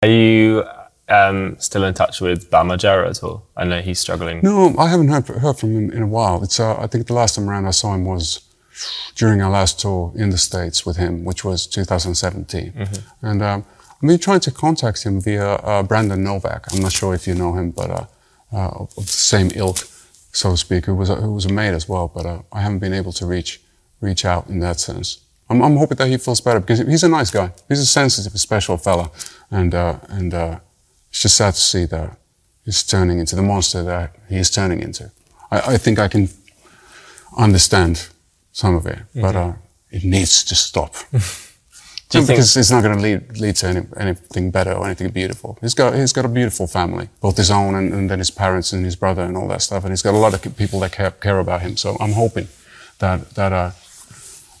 Are you um, still in touch with Bam Margera at all? I know he's struggling. No, I haven't heard, heard from him in a while. It's uh, I think the last time around I saw him was during our last tour in the States with him, which was 2017. Mm-hmm. And um, I've been trying to contact him via uh, Brandon Novak. I'm not sure if you know him, but uh, uh of the same ilk, so to speak, who was a, who was a mate as well. But uh, I haven't been able to reach reach out in that sense. I'm, I'm, hoping that he feels better because he's a nice guy. He's a sensitive, special fella, and uh, and it's just sad to see that he's turning into the monster that he is turning into. I, I think I can understand some of it, mm-hmm. but uh, it needs to stop. because it's not going to lead, lead to any, anything better or anything beautiful. He's got, he's got a beautiful family, both his own and, and, then his parents and his brother and all that stuff. And he's got a lot of people that care, care about him. So I'm hoping that, that, uh,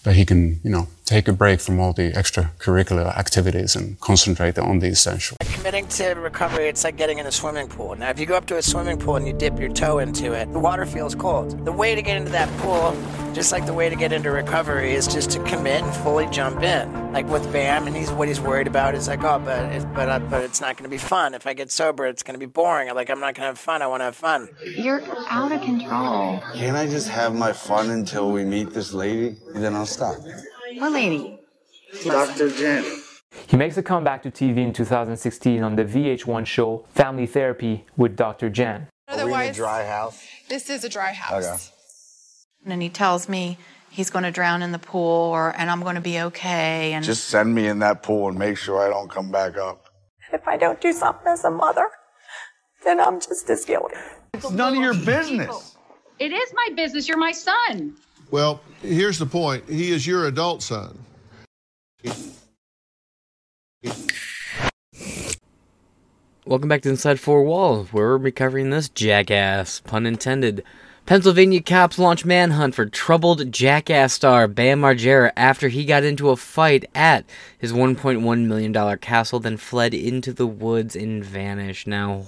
that he can, you know, take a break from all the extracurricular activities and concentrate on the essential. Committing to recovery, it's like getting in a swimming pool. Now, if you go up to a swimming pool and you dip your toe into it, the water feels cold. The way to get into that pool, just like the way to get into recovery, is just to commit and fully jump in. Like with Bam, and he's what he's worried about is like, oh, but it, but uh, but it's not going to be fun. If I get sober, it's going to be boring. Like I'm not going to have fun. I want to have fun. You're out of control. Can't I just have my fun until we meet this lady, and then I'll stop? What lady? Dr. Jen. He makes a comeback to TV in 2016 on the VH1 show Family Therapy with Dr. Jen. Otherwise, dry house. This is a dry house. Okay. And he tells me he's going to drown in the pool, or and I'm going to be okay. And just send me in that pool and make sure I don't come back up. If I don't do something as a mother, then I'm just as guilty. It's none of your business. It is my business. You're my son. Well, here's the point. He is your adult son. Welcome back to Inside Four Walls, where we're recovering this jackass, pun intended. Pennsylvania cops launch manhunt for troubled jackass star Bam Margera after he got into a fight at his $1.1 million castle, then fled into the woods and vanished. Now,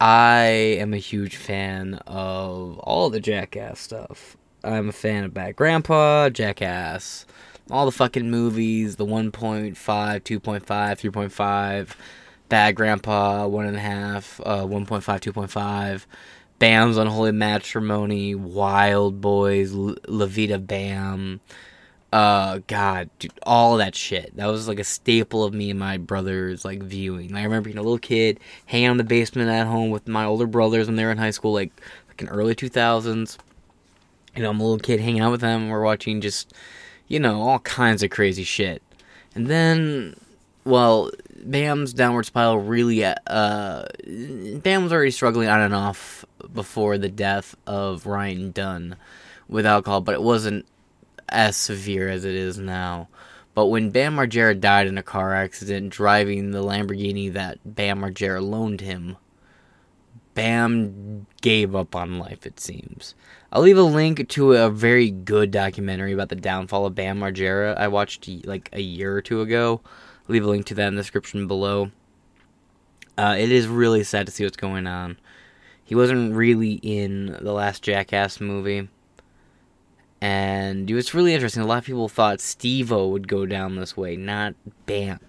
I am a huge fan of all the jackass stuff. I'm a fan of Bad Grandpa, Jackass, all the fucking movies, the 1.5, 2.5, 3.5, Bad Grandpa, 1.5, uh, 1.5, 2.5, Bam's Unholy Matrimony, Wild Boys, L- Bam, uh, God, dude, all that shit. That was like a staple of me and my brothers, like, viewing. Like I remember being a little kid, hanging in the basement at home with my older brothers when they were in high school, like, like in early 2000s. You know, I'm a little kid hanging out with them, we're watching just you know, all kinds of crazy shit. And then, well, Bam's downward spiral really, uh, Bam was already struggling on and off before the death of Ryan Dunn with alcohol, but it wasn't as severe as it is now. But when Bam Margera died in a car accident driving the Lamborghini that Bam Margera loaned him, Bam gave up on life, it seems. I'll leave a link to a very good documentary about the downfall of Bam Margera I watched like a year or two ago. I'll leave a link to that in the description below. Uh, it is really sad to see what's going on. He wasn't really in the last Jackass movie. And it was really interesting. A lot of people thought Steve-O would go down this way, not Bam.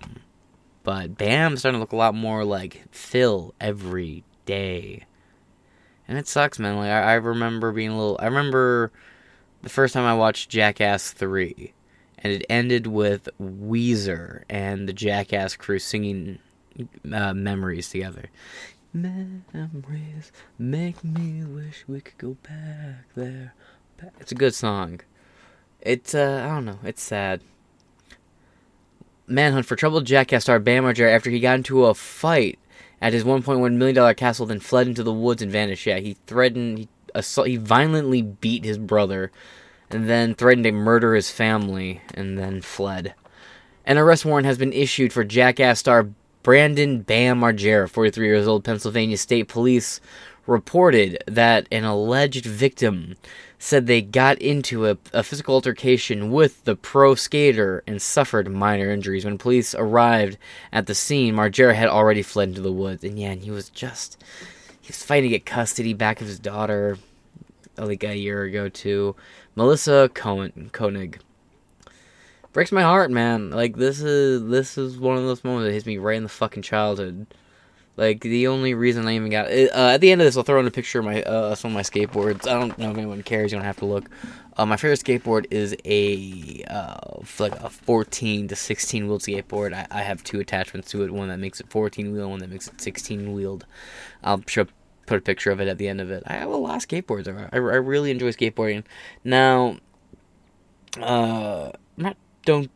But Bam's starting to look a lot more like Phil every day and it sucks, man. Like I, I remember being a little. I remember the first time I watched Jackass three, and it ended with Weezer and the Jackass crew singing uh, memories together. Memories make me wish we could go back there. It's a good song. It's uh, I don't know. It's sad. Manhunt for troubled Jackass star Bam Margera after he got into a fight at his $1.1 million castle, then fled into the woods and vanished. Yeah, he threatened, he, assault, he violently beat his brother, and then threatened to murder his family, and then fled. An arrest warrant has been issued for Jackass star Brandon Bam Margera, 43 years old. Pennsylvania State Police reported that an alleged victim said they got into a, a, physical altercation with the pro skater and suffered minor injuries. When police arrived at the scene, Margera had already fled into the woods. And yeah, and he was just he was fighting to get custody back of his daughter like a year ago too. Melissa Cohen Koenig. breaks my heart, man. Like this is this is one of those moments that hits me right in the fucking childhood. Like the only reason I even got uh, at the end of this, I'll throw in a picture of my uh, some of my skateboards. I don't know if anyone cares. You don't have to look. Uh, my favorite skateboard is a uh, like a 14 to 16 wheeled skateboard. I, I have two attachments to it. One that makes it 14 wheel, one that makes it 16 wheeled. I'll show, put a picture of it at the end of it. I have a lot of skateboards. I, I really enjoy skateboarding. Now, uh, don't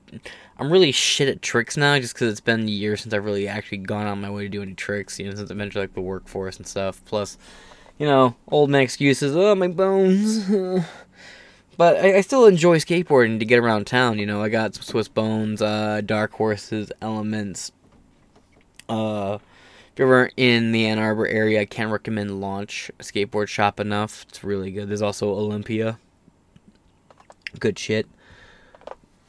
I'm really shit at tricks now just because it's been years since I've really actually gone on my way to do any tricks, you know, since I've entered like the workforce and stuff. Plus, you know, old man excuses, oh my bones. but I, I, still enjoy skateboarding to get around town, you know. I got Swiss Bones, uh, Dark Horses, Elements. Uh, if you're ever in the Ann Arbor area, I can't recommend Launch Skateboard Shop enough. It's really good. There's also Olympia. Good shit.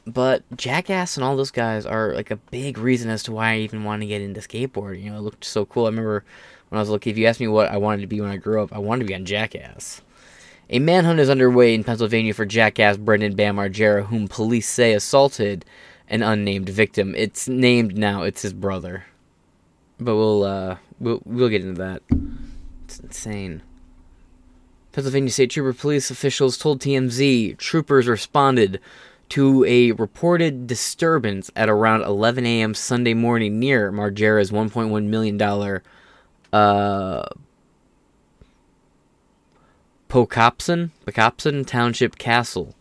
But Jackass and all those guys are like a big reason as to why I even want to get into skateboarding. You know, it looked so cool. I remember when I was looking, if you asked me what I wanted to be when I grew up, I wanted to be on Jackass. A manhunt is underway in Pennsylvania for Jackass Brandon Bam Margera, whom police say assaulted an unnamed victim. It's named now. It's his brother. But we'll uh we'll we'll get into that. It's insane. Pennsylvania State Trooper police officials told TMZ troopers responded to a reported disturbance at around 11 a.m. Sunday morning near Margera's $1.1 million uh, Pocopson, Township Castle,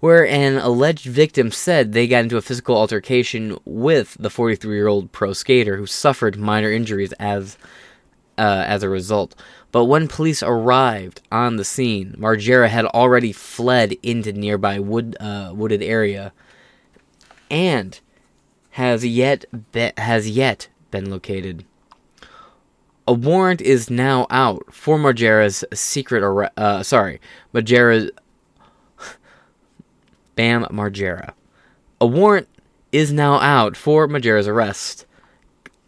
where an alleged victim said they got into a physical altercation with the 43 year old pro skater who suffered minor injuries as, uh, as a result. But when police arrived on the scene, Margera had already fled into nearby wood, uh, wooded area, and has yet be- has yet been located. A warrant is now out for Margera's secret arrest. Uh, sorry, Margera's Bam Margera. A warrant is now out for Margera's arrest,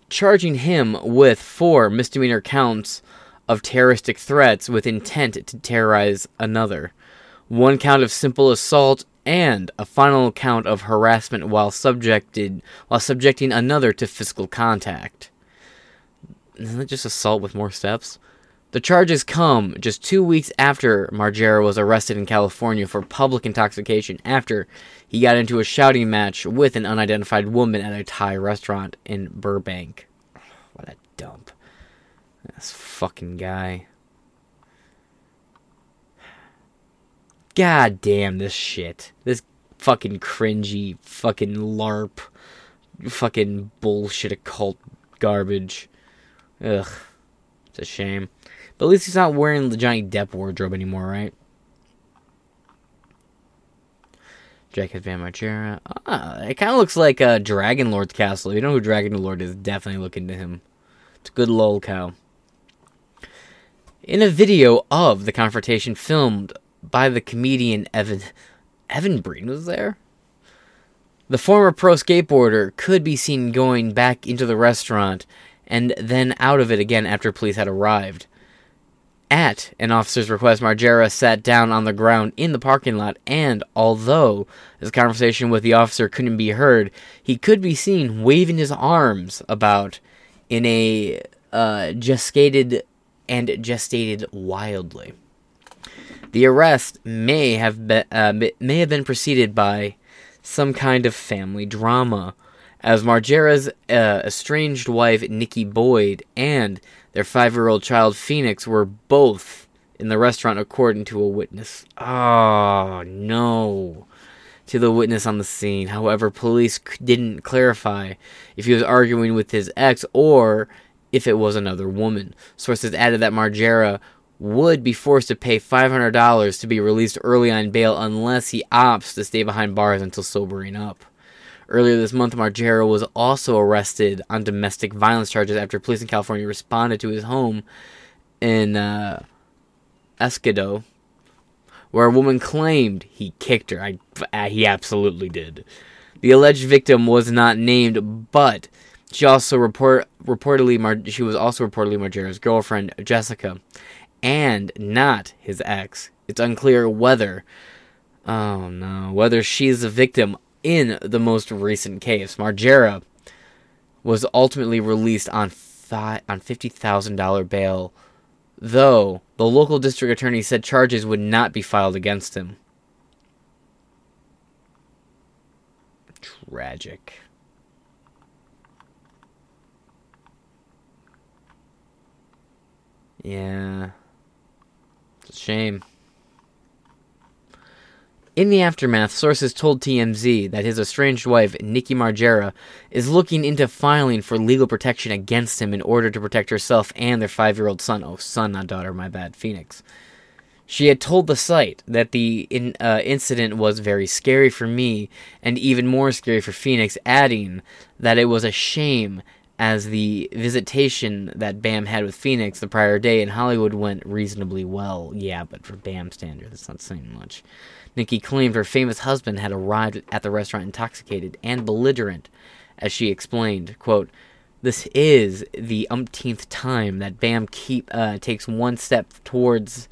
charging him with four misdemeanor counts of terroristic threats with intent to terrorize another, one count of simple assault, and a final count of harassment while subjected while subjecting another to physical contact. Isn't that just assault with more steps? The charges come just two weeks after Margera was arrested in California for public intoxication after he got into a shouting match with an unidentified woman at a Thai restaurant in Burbank. This fucking guy. God damn this shit. This fucking cringy, fucking LARP, fucking bullshit occult garbage. Ugh. It's a shame. But at least he's not wearing the Johnny Depp wardrobe anymore, right? Jacket Van Margera. Ah, it kind of looks like a Dragon Lord's castle. You know who Dragon Lord is? Definitely look into him. It's a good lol cow. In a video of the confrontation filmed by the comedian Evan Evan Breen was there. The former pro skateboarder could be seen going back into the restaurant and then out of it again after police had arrived. At an officer's request, Margera sat down on the ground in the parking lot, and although his conversation with the officer couldn't be heard, he could be seen waving his arms about in a uh, gescated and gestated wildly. The arrest may have been, uh, may have been preceded by some kind of family drama, as Margera's uh, estranged wife Nikki Boyd and their five-year-old child Phoenix were both in the restaurant, according to a witness. Oh no! To the witness on the scene. However, police didn't clarify if he was arguing with his ex or if it was another woman. Sources added that Margera would be forced to pay $500 to be released early on bail unless he opts to stay behind bars until sobering up. Earlier this month, Margera was also arrested on domestic violence charges after police in California responded to his home in uh, where a woman claimed he kicked her. I, uh, he absolutely did. The alleged victim was not named, but she also report reportedly Mar- she was also reportedly Margera's girlfriend Jessica, and not his ex. It's unclear whether, oh no, whether she's the victim in the most recent case. Margera was ultimately released on fi- on $50,000 bail, though the local district attorney said charges would not be filed against him. Tragic. Yeah. It's a shame. In the aftermath, sources told TMZ that his estranged wife, Nikki Margera, is looking into filing for legal protection against him in order to protect herself and their five year old son. Oh, son, not daughter, my bad, Phoenix. She had told the site that the in, uh, incident was very scary for me and even more scary for Phoenix, adding that it was a shame as the visitation that Bam had with Phoenix the prior day in Hollywood went reasonably well. Yeah, but for Bam standards, that's not saying much. Nikki claimed her famous husband had arrived at the restaurant intoxicated and belligerent, as she explained, quote, this is the umpteenth time that Bam keep uh, takes one step towards,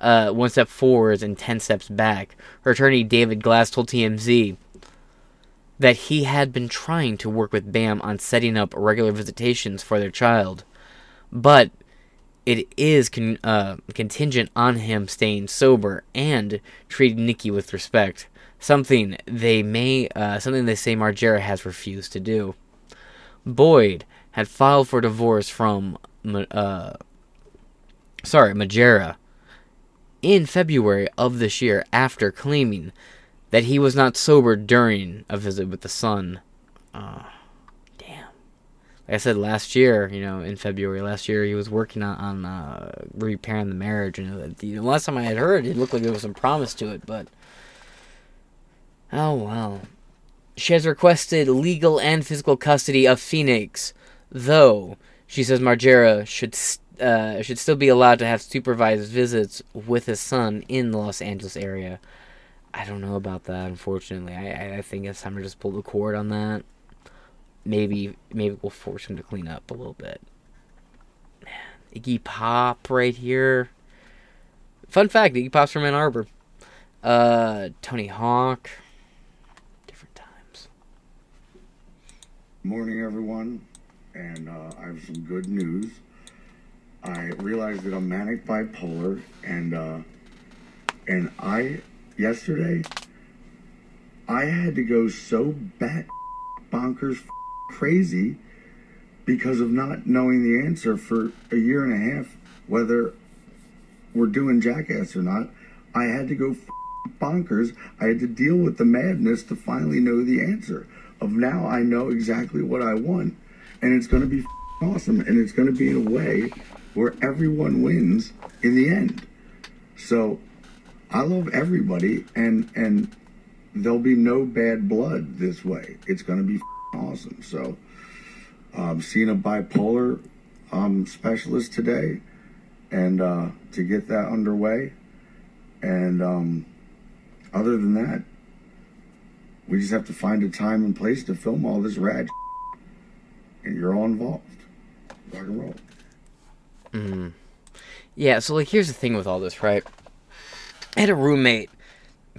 uh, one step forwards and ten steps back. Her attorney David Glass told TMZ that he had been trying to work with Bam on setting up regular visitations for their child, but it is con- uh, contingent on him staying sober and treating Nikki with respect. Something they may, uh, something they say Margera has refused to do. Boyd had filed for divorce from, uh, sorry, Margera in February of this year after claiming that he was not sober during a visit with the son. Uh, damn. Like I said last year, you know, in February last year, he was working on, on uh, repairing the marriage, and uh, the last time I had heard, it looked like there was some promise to it, but oh well. She has requested legal and physical custody of Phoenix, though she says Margera should uh, should still be allowed to have supervised visits with his son in the Los Angeles area. I don't know about that, unfortunately. I, I think it's time to just pull the cord on that. Maybe maybe we'll force him to clean up a little bit. Man, Iggy Pop right here. Fun fact: Iggy Pop's from Ann Arbor. Uh, Tony Hawk. Different times. Morning, everyone, and uh, I have some good news. I realized that I'm manic bipolar, and uh, and I yesterday I had to go so bat bonkers crazy because of not knowing the answer for a year and a half whether we're doing jackass or not. I had to go bonkers. I had to deal with the madness to finally know the answer. Of now, I know exactly what I want, and it's going to be awesome, and it's going to be in a way where everyone wins in the end. So, I love everybody, and and there'll be no bad blood this way. It's going to be awesome. So, um, seeing a bipolar um, specialist today, and uh, to get that underway, and um, other than that, we just have to find a time and place to film all this rad, and you're all involved. Rock and roll. Mm. Yeah. So like, here's the thing with all this, right? I had a roommate,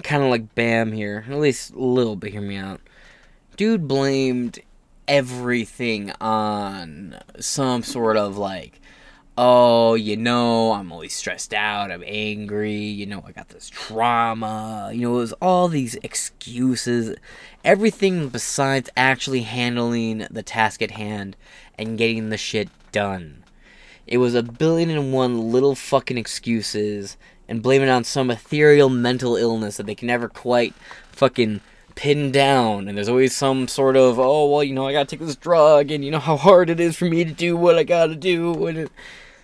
kind of like Bam here, at least a little bit. Hear me out. Dude blamed everything on some sort of like, oh, you know, I'm always stressed out, I'm angry, you know, I got this trauma, you know, it was all these excuses, everything besides actually handling the task at hand and getting the shit done. It was a billion and one little fucking excuses and blaming it on some ethereal mental illness that they can never quite fucking pinned down. And there's always some sort of oh well you know i gotta take this drug and you know how hard it is for me to do what i gotta do. And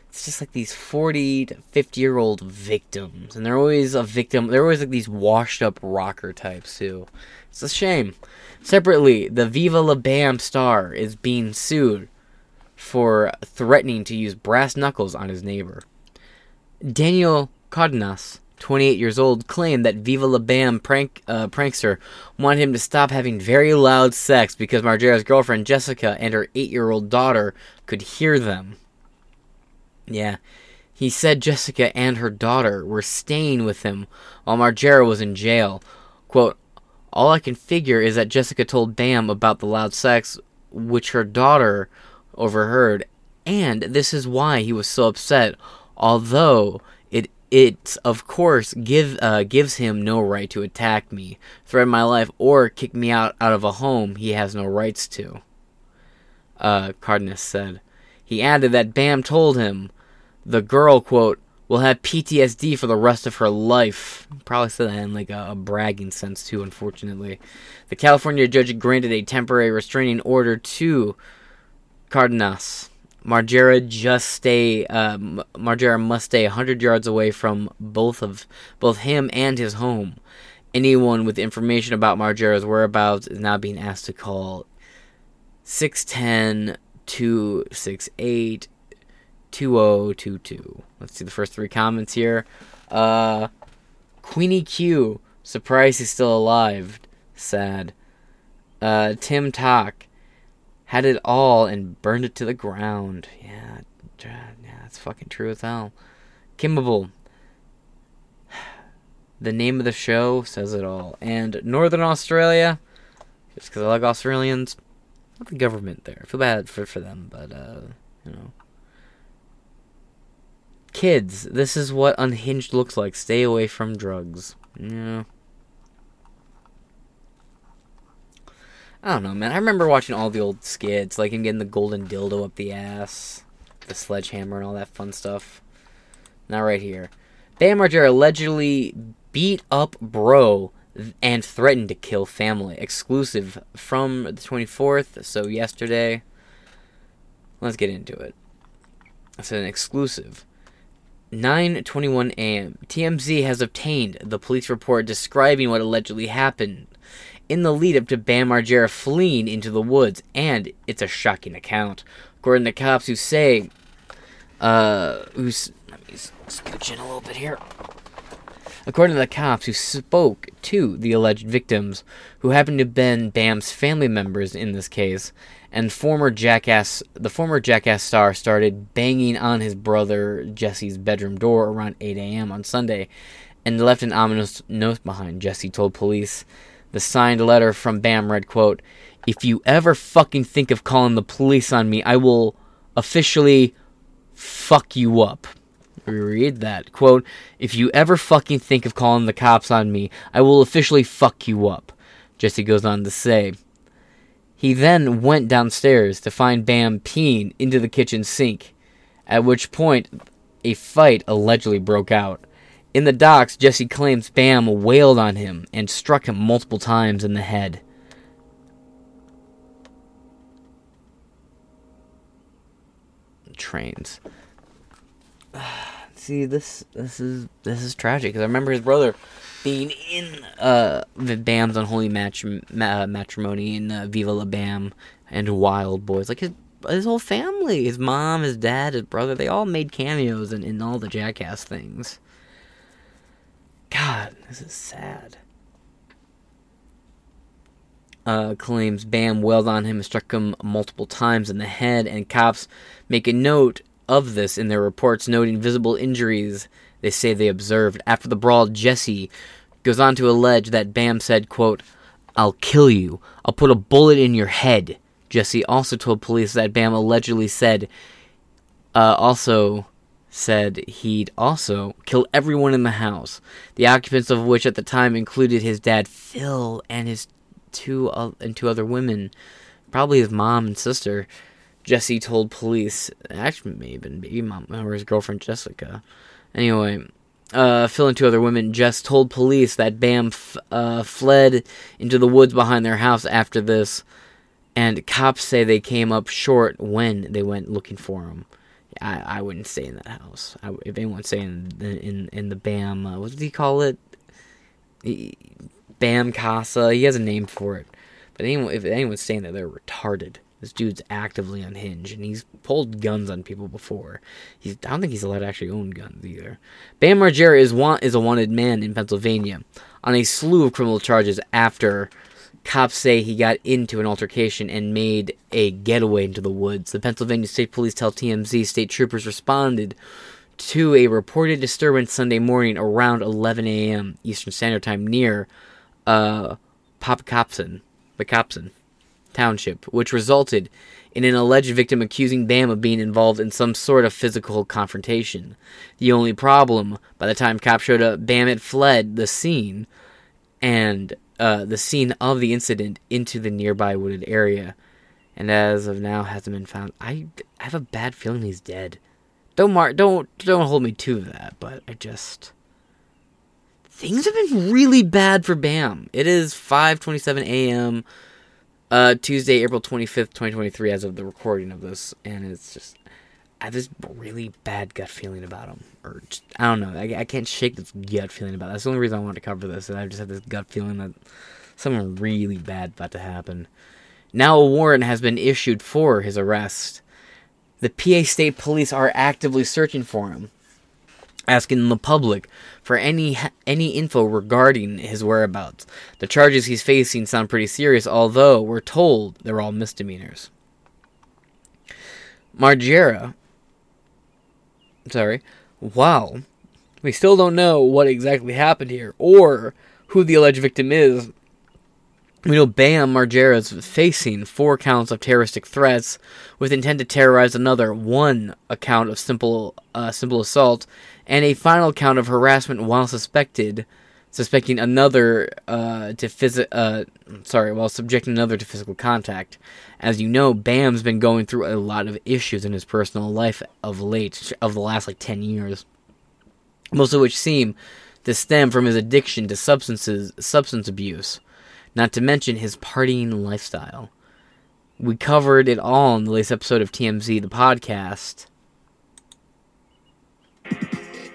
it's just like these 40 to 50 year old victims. And they're always a victim they're always like these washed up rocker types too. It's a shame. Separately the viva la bam star is being sued for threatening to use brass knuckles on his neighbor. Daniel cardenas 28 years old, claimed that Viva La Bam prank, uh, prankster wanted him to stop having very loud sex because Margera's girlfriend Jessica and her 8 year old daughter could hear them. Yeah, he said Jessica and her daughter were staying with him while Margera was in jail. Quote, All I can figure is that Jessica told Bam about the loud sex, which her daughter overheard, and this is why he was so upset. Although it of course give uh, gives him no right to attack me, threaten my life, or kick me out out of a home he has no rights to. Uh, Cardenas said. He added that Bam told him the girl quote will have PTSD for the rest of her life. Probably said that in like a, a, bragging sense too. Unfortunately, the California judge granted a temporary restraining order to Cardenas. Margera just stay. Uh, Margera must stay hundred yards away from both of both him and his home. Anyone with information about Margera's whereabouts is now being asked to call 610 268 2022. Let's see the first three comments here. Uh, Queenie Q, surprised he's still alive. Sad. Uh, Tim Talk, had it all and burned it to the ground. Yeah, yeah, that's fucking true as hell. Kimbable, the name of the show says it all. And Northern Australia, just because I like Australians, not the government there. I feel bad for, for them, but, uh, you know. Kids, this is what unhinged looks like. Stay away from drugs. Yeah. I don't know, man. I remember watching all the old skits, like him getting the golden dildo up the ass, the sledgehammer, and all that fun stuff. Not right here. Bam Margera allegedly beat up bro and threatened to kill family. Exclusive from the 24th, so yesterday. Let's get into it. It's an exclusive. 9:21 a.m. TMZ has obtained the police report describing what allegedly happened in the lead up to Bam Margera fleeing into the woods, and it's a shocking account. According to cops who say, uh, who's let me scooch in a little bit here. According to the cops who spoke to the alleged victims, who happened to have been Bam's family members in this case, and former Jackass, the former Jackass star started banging on his brother Jesse's bedroom door around 8 a.m. on Sunday, and left an ominous note behind. Jesse told police. The signed letter from Bam read, "quote If you ever fucking think of calling the police on me, I will officially fuck you up." Read that quote. If you ever fucking think of calling the cops on me, I will officially fuck you up. Jesse goes on to say. He then went downstairs to find Bam peeing into the kitchen sink, at which point a fight allegedly broke out. In the docs, Jesse claims Bam wailed on him and struck him multiple times in the head. Trains. See, this this is this is tragic. Cause I remember his brother being in uh, Bam's Unholy match, ma- Matrimony and uh, Viva La Bam and Wild Boys. Like his his whole family, his mom, his dad, his brother, they all made cameos in, in all the Jackass things. God, this is sad. Uh, claims Bam wailed on him and struck him multiple times in the head, and cops make a note of this in their reports, noting visible injuries they say they observed. After the brawl, Jesse goes on to allege that Bam said, quote, I'll kill you. I'll put a bullet in your head. Jesse also told police that Bam allegedly said, uh, also said he'd also kill everyone in the house, the occupants of which at the time included his dad Phil and his two uh, and two other women, probably his mom and sister. Jesse told police, actually maybe baby mom or his girlfriend Jessica. Anyway, uh, Phil and two other women just told police that Bam f- uh, fled into the woods behind their house after this, and cops say they came up short when they went looking for him. I, I wouldn't stay in that house. I, if anyone's staying in, in in the Bam, uh, what did he call it? Bam Casa. He has a name for it. But anyone, if anyone's staying there, they're retarded. This dude's actively unhinged, and he's pulled guns on people before. He's, I don't think he's allowed to actually own guns either. Bam Margera is, want, is a wanted man in Pennsylvania on a slew of criminal charges after cops say he got into an altercation and made a getaway into the woods. The Pennsylvania State Police tell TMZ state troopers responded to a reported disturbance Sunday morning around 11 a.m. Eastern Standard Time near uh, Popcopson, Popcopson Township, which resulted in an alleged victim accusing Bam of being involved in some sort of physical confrontation. The only problem, by the time cops showed up, Bam had fled the scene and uh, the scene of the incident into the nearby wooded area, and as of now hasn't been found. I, I have a bad feeling he's dead. Don't mark, don't don't hold me to that, but I just things have been really bad for Bam. It is 5:27 a.m. Uh, Tuesday, April 25th, 2023, as of the recording of this, and it's just I have this really bad gut feeling about him, or just, I don't know. I, I can't shake this gut feeling about. It. That's the only reason I wanted to cover this, and I just have this gut feeling that something really bad about to happen. Now a warrant has been issued for his arrest. The PA State Police are actively searching for him asking the public for any any info regarding his whereabouts. The charges he's facing sound pretty serious, although we're told they're all misdemeanors. Margera, sorry, wow, we still don't know what exactly happened here or who the alleged victim is. We know Bam Margera is facing four counts of terroristic threats with intent to terrorize another, one account of simple uh, simple assault, and a final count of harassment while suspected, suspecting another uh, to phys- uh, sorry, while subjecting another to physical contact. As you know, Bam's been going through a lot of issues in his personal life of late, of the last like ten years, most of which seem to stem from his addiction to substances, substance abuse, not to mention his partying lifestyle. We covered it all in the latest episode of TMZ, the podcast.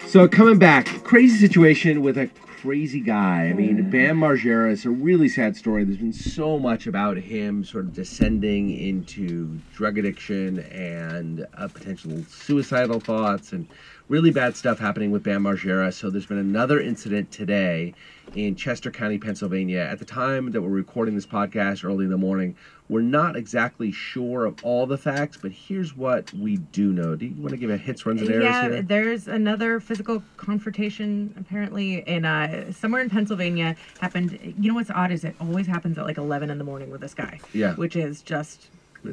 So coming back, crazy situation with a crazy guy. I mean, Bam Margera is a really sad story. There's been so much about him sort of descending into drug addiction and uh, potential suicidal thoughts and really bad stuff happening with Bam Margera. So there's been another incident today in Chester County, Pennsylvania. At the time that we're recording this podcast early in the morning, we're not exactly sure of all the facts, but here's what we do know. Do you want to give a hits, runs, and errors yeah, here? there's another physical confrontation apparently in uh, somewhere in Pennsylvania happened. You know what's odd is it always happens at like 11 in the morning with this guy. Yeah. Which is just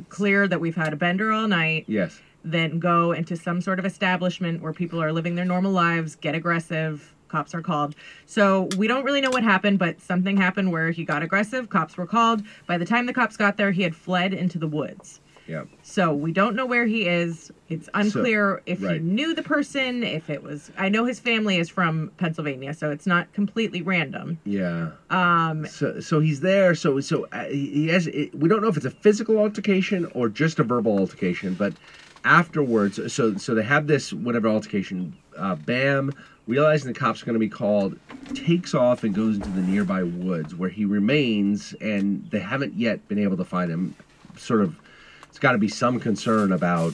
clear that we've had a bender all night. Yes. Then go into some sort of establishment where people are living their normal lives, get aggressive. Cops are called. So we don't really know what happened, but something happened where he got aggressive. Cops were called. By the time the cops got there, he had fled into the woods. Yeah. So we don't know where he is. It's unclear if right. he knew the person, if it was. I know his family is from Pennsylvania, so it's not completely random. Yeah. Um, So, so he's there. So, so uh, he he has. It, we don't know if it's a physical altercation or just a verbal altercation, but afterwards, so so they have this whatever altercation. Uh, Bam, realizing the cops are going to be called, takes off and goes into the nearby woods where he remains, and they haven't yet been able to find him. Sort of, it's got to be some concern about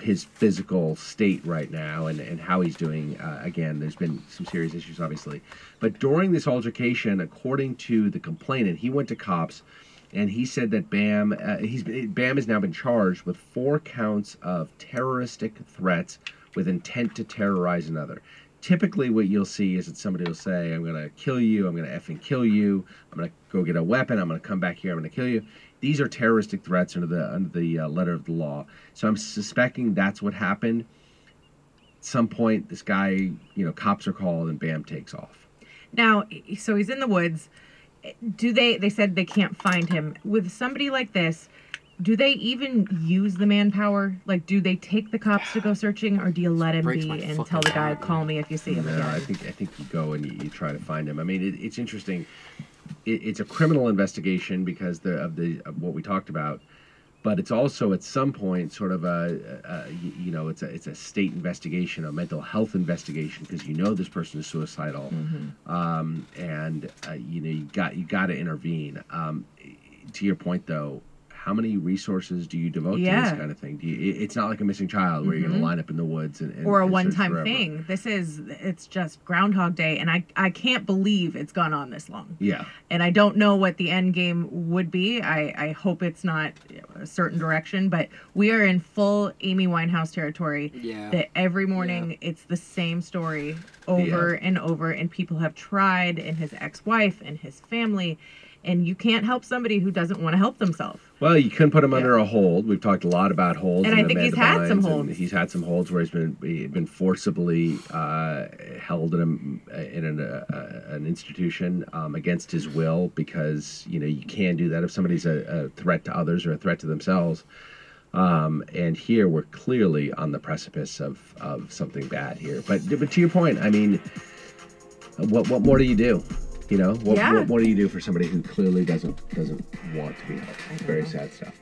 his physical state right now and, and how he's doing. Uh, again, there's been some serious issues, obviously. But during this altercation, according to the complainant, he went to cops and he said that Bam, uh, he's Bam has now been charged with four counts of terroristic threats with intent to terrorize another. Typically, what you'll see is that somebody will say, "I'm going to kill you. I'm going to effing kill you. I'm going to go get a weapon. I'm going to come back here. I'm going to kill you." These are terroristic threats under the under the uh, letter of the law. So I'm suspecting that's what happened. At some point, this guy, you know, cops are called and Bam takes off. now, so he's in the woods. Do they? They said they can't find him. With somebody like this, do they even use the manpower? Like, do they take the cops to go searching, or do you let him Breaks be my and fucking tell the guy, "Call me if you see him No, again"? I think I think you go and you, you try to find him. I mean, it, it's interesting. It, it's a criminal investigation because the, of the of what we talked about, but it's also at some point sort of a, a, a you- you know it's a it's a state investigation, a mental health investigation because you know this person is suicidal, um, and uh, you know you got you got to intervene. Um, to your point though, how many resources do you devote to this kind of thing? Do you, it's not like a missing child where you're going to mm-hmm. line up in the woods and, and or a one-time thing. This is it's just Groundhog Day, and I I can't believe it's gone on this long. Yeah. And I don't know what the end game would be. I I hope it's not a certain direction, but we are in full Amy Winehouse territory. Yeah. That every morning it's the same story over and over, and people have tried, and his ex-wife and his family, and you can't help somebody who doesn't want to help themselves. Well, you couldn't put him under a hold. We've talked a lot about holds. And I the think he's had some Bynes, and holds. He's had some holds where he's been he- been forcibly uh, held in, a, in an, uh, an institution um, against his will because you know you can do that if somebody's a, a threat to others or a threat to themselves. Um, and here we're clearly on the precipice of, of something bad here. But but to your point, I mean, what what more do you do? You know, what, Yeah. what, what do you do for somebody who clearly doesn't doesn't want to be helped? It's very sad stuff.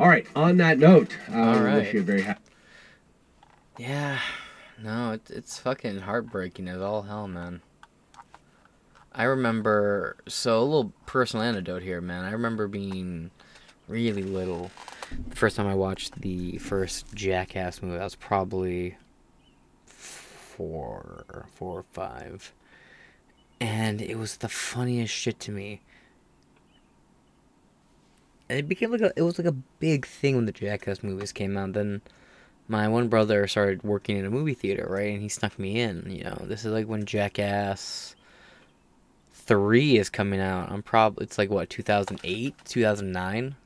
All right. On that note, uh, All right. wish you a very happy. Yeah, no, it, it's fucking heartbreaking as all hell, man. I remember, so a little personal anecdote here, man. I remember being really little. The first time I watched the first Jackass movie, I was probably four, four or five. And it was the funniest shit to me. And it became like a, it was like a big thing when the Jackass movies came out. Then my one brother started working in a movie theater, right? And he snuck me in. You know, this is like when Jackass three is coming out. I'm probably it's like what 2008, 2009,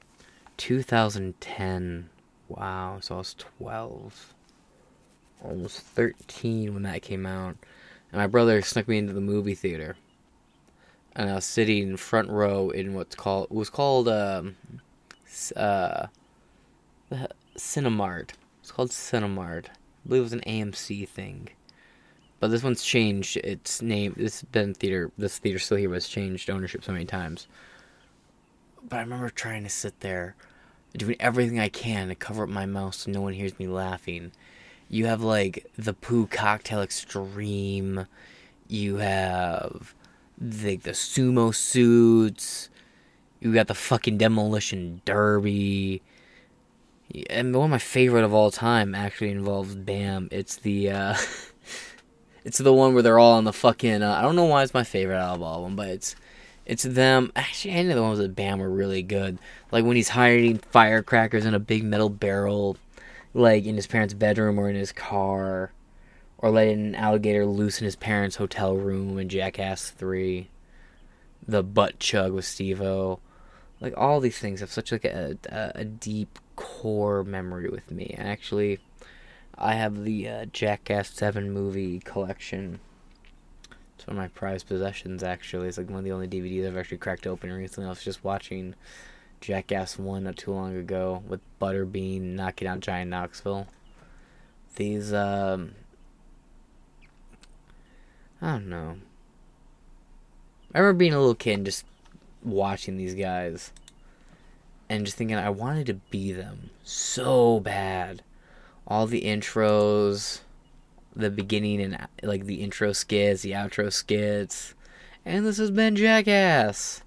2010. Wow, so I was 12, almost 13 when that came out, and my brother snuck me into the movie theater. And I was sitting front row in what's called was called um, uh, Cinemart. It's called Cinemart. I believe it was an AMC thing. But this one's changed its name. This been theater. This theater still here, but it's changed ownership so many times. But I remember trying to sit there, doing everything I can to cover up my mouth so no one hears me laughing. You have like the poo Cocktail Extreme. You have the the sumo suits. You got the fucking demolition derby. And one of my favorite of all time actually involves Bam. It's the uh it's the one where they're all on the fucking uh, I don't know why it's my favorite out of all of them, but it's it's them. Actually, any of the ones with Bam were really good. Like when he's hiding firecrackers in a big metal barrel, like in his parents' bedroom or in his car, or letting an alligator loose in his parents' hotel room in Jackass Three. The butt chug with Steve-O. Like all these things have such like a, a, a deep core memory with me. Actually, I have the uh, Jackass Seven movie collection. It's one of my prized possessions. Actually, it's like one of the only DVDs I've actually cracked open recently. I was just watching Jackass One not too long ago with Butterbean knocking out Johnny Knoxville. These um, I don't know. I remember being a little kid and just watching these guys and just thinking I wanted to be them so bad. All the intros, the beginning and like the intro skits, the outro skits, and this has been Jackass.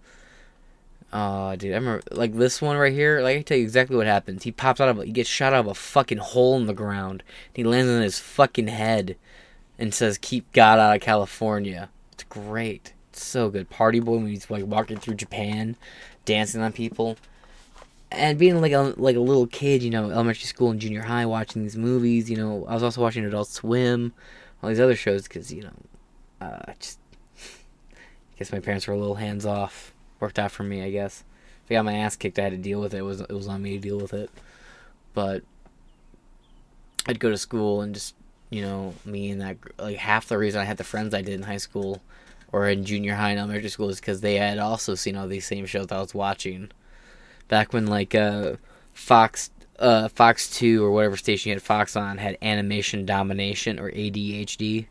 Oh, dude, I remember like this one right here. Like I tell you exactly what happens. He pops out of, he gets shot out of a fucking hole in the ground. He lands on his fucking head, and says, "Keep God out of California." It's great. It's so good. Party boy when he's like walking through Japan, dancing on people, and being like a like a little kid, you know, elementary school and junior high, watching these movies. You know, I was also watching Adult Swim, all these other shows because you know, uh, just I guess my parents were a little hands off. Worked out for me, I guess. If I got my ass kicked, I had to deal with it. It was it was on me to deal with it. But I'd go to school and just you know me and that like half the reason I had the friends I did in high school or in junior high and elementary school is because they had also seen all these same shows I was watching. Back when like uh Fox uh Fox Two or whatever station you had Fox on had animation domination or ADHD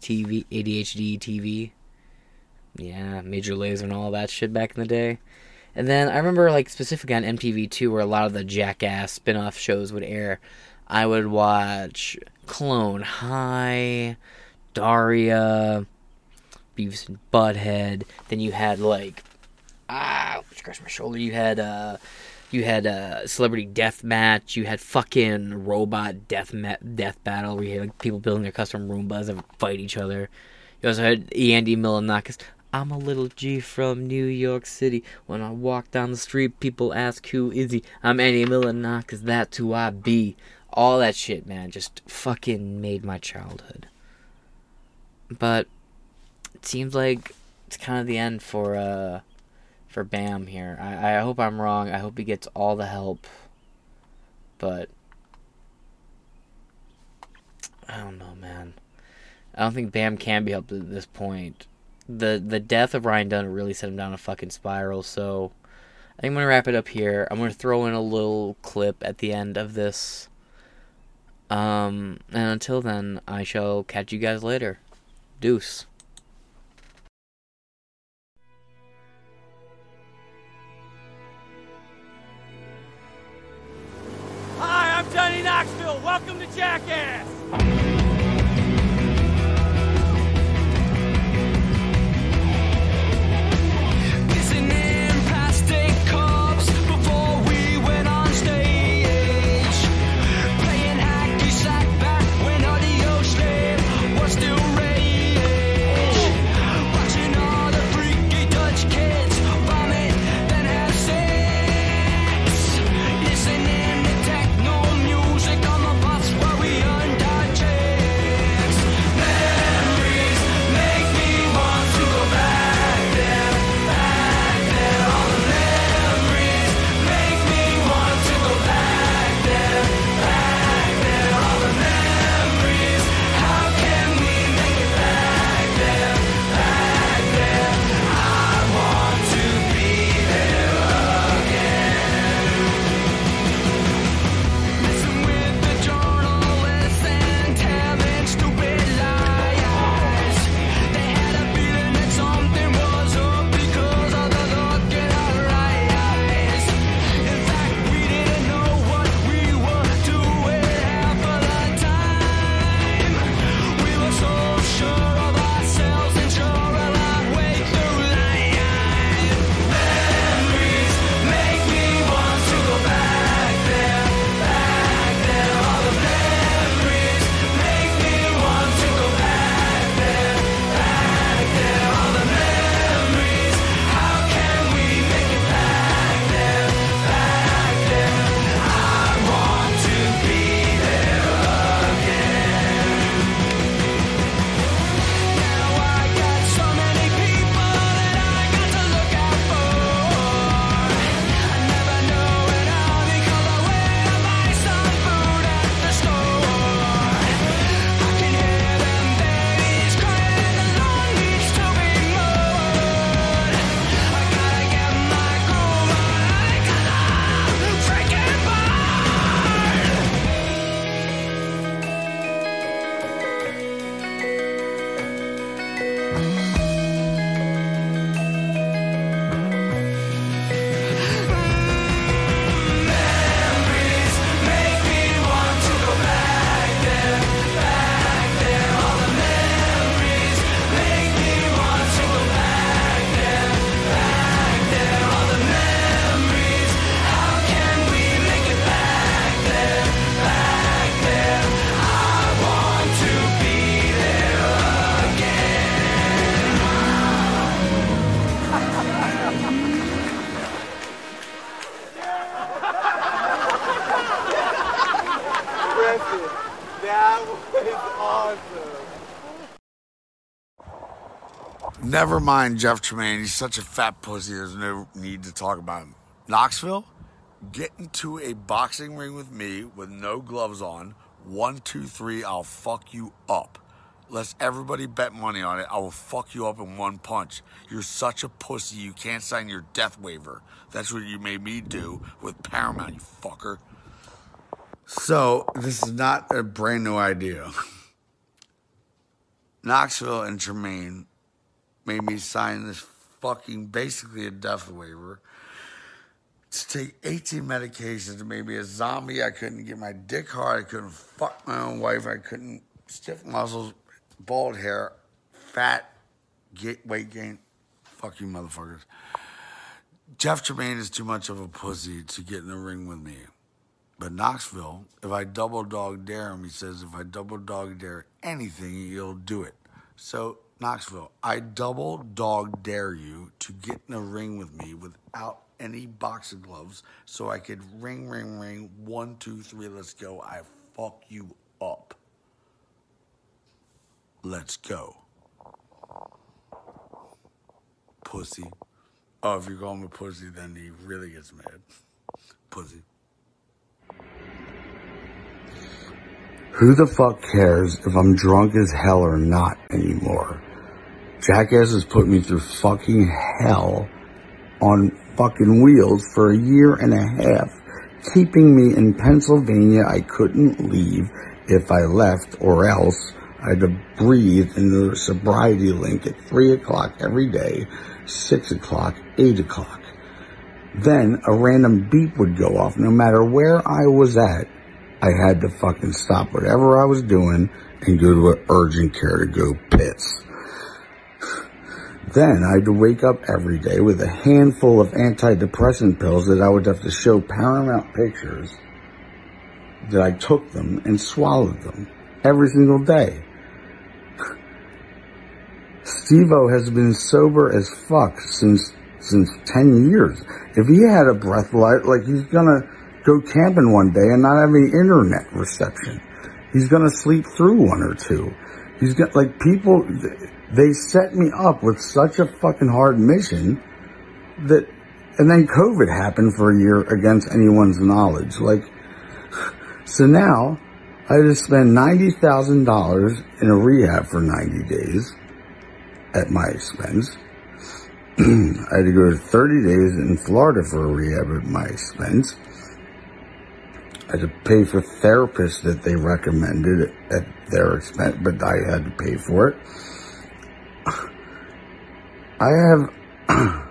TV ADHD TV. Yeah, Major Lazer and all that shit back in the day. And then I remember like specifically on MTV2 where a lot of the Jackass spin-off shows would air. I would watch Clone High, Daria, Beavis and Butthead. Then you had like ah, scratch my shoulder. You had uh, You had a celebrity death match. You had fucking robot death ma- death battle where you had like, people building their custom Roombas and fight each other. You also had Andy Milonakis. I'm a little G from New York City. When I walk down the street, people ask who is he. I'm Andy Milonakis. That's who I be. All that shit, man, just fucking made my childhood. But it seems like it's kind of the end for uh for Bam here. I, I hope I'm wrong. I hope he gets all the help. But I don't know, man. I don't think Bam can be helped at this point. The the death of Ryan Dunn really set him down a fucking spiral, so I think I'm gonna wrap it up here. I'm gonna throw in a little clip at the end of this. Um and until then I shall catch you guys later. Deuce. Hi, I'm Johnny Knoxville. Welcome to Jackass. Never mind Jeff Tremaine. He's such a fat pussy. There's no need to talk about him. Knoxville, get into a boxing ring with me with no gloves on. One, two, three. I'll fuck you up. Let's everybody bet money on it. I will fuck you up in one punch. You're such a pussy. You can't sign your death waiver. That's what you made me do with Paramount, you fucker. So, this is not a brand new idea. Knoxville and Tremaine made me sign this fucking basically a death waiver to take 18 medications. Made me a zombie. I couldn't get my dick hard. I couldn't fuck my own wife. I couldn't stiff muscles, bald hair, fat, get weight gain. Fuck you, motherfuckers. Jeff Tremaine is too much of a pussy to get in the ring with me. But Knoxville, if I double dog dare him, he says if I double dog dare anything, he'll do it. So, Knoxville, I double dog dare you to get in a ring with me without any boxing gloves so I could ring, ring, ring, one, two, three, let's go. I fuck you up. Let's go. Pussy. Oh, if you're going with pussy, then he really gets mad. Pussy. Who the fuck cares if I'm drunk as hell or not anymore? Jackass has put me through fucking hell on fucking wheels for a year and a half, keeping me in Pennsylvania. I couldn't leave if I left, or else I had to breathe in the Soberlink at 3 o'clock every day, 6 o'clock, 8 o'clock. Then a random beep would go off. No matter where I was at, I had to fucking stop whatever I was doing and go to an urgent care to go piss. Then I had to wake up every day with a handful of antidepressant pills that I would have to show Paramount Pictures that I took them and swallowed them every single day. Steve-O has been sober as fuck since since 10 years. If he had a breath light, like he's gonna go camping one day and not have any internet reception. He's gonna sleep through one or two. He's got like people, they set me up with such a fucking hard mission that, and then COVID happened for a year against anyone's knowledge. Like, so now I had to spend $90,000 in a rehab for 90 days at my expense. I had to go to 30 days in Florida for a rehab at my expense. I had to pay for therapists that they recommended at their expense, but I had to pay for it. I have.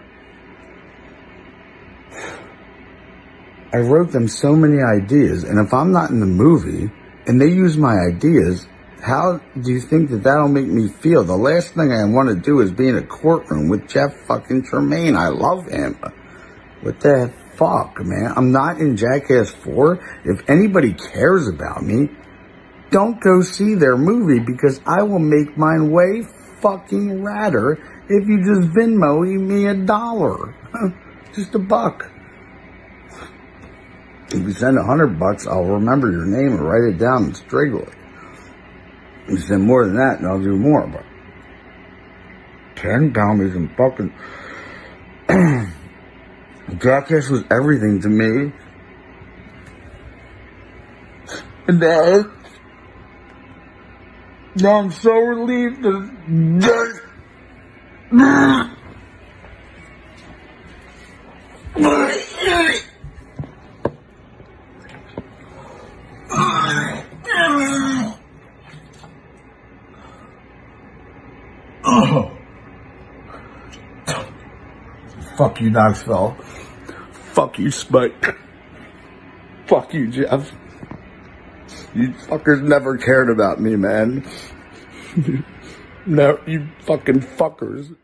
I wrote them so many ideas, and if I'm not in the movie and they use my ideas, how do you think that that'll make me feel? The last thing I want to do is be in a courtroom with Jeff fucking Tremaine. I love him. What the fuck, man? I'm not in Jackass 4. If anybody cares about me, don't go see their movie because I will make mine way fucking ratter if you just Venmo me a dollar. just a buck. If you send a hundred bucks, I'll remember your name and write it down and strangle it. You send more than that, and I'll do more, but ten pound isn't fucking Jackass was everything to me. And now I'm so relieved that Oh. Fuck you, Knoxville. Fuck you, Spike. Fuck you, Jeff. You fuckers never cared about me, man. no, you fucking fuckers.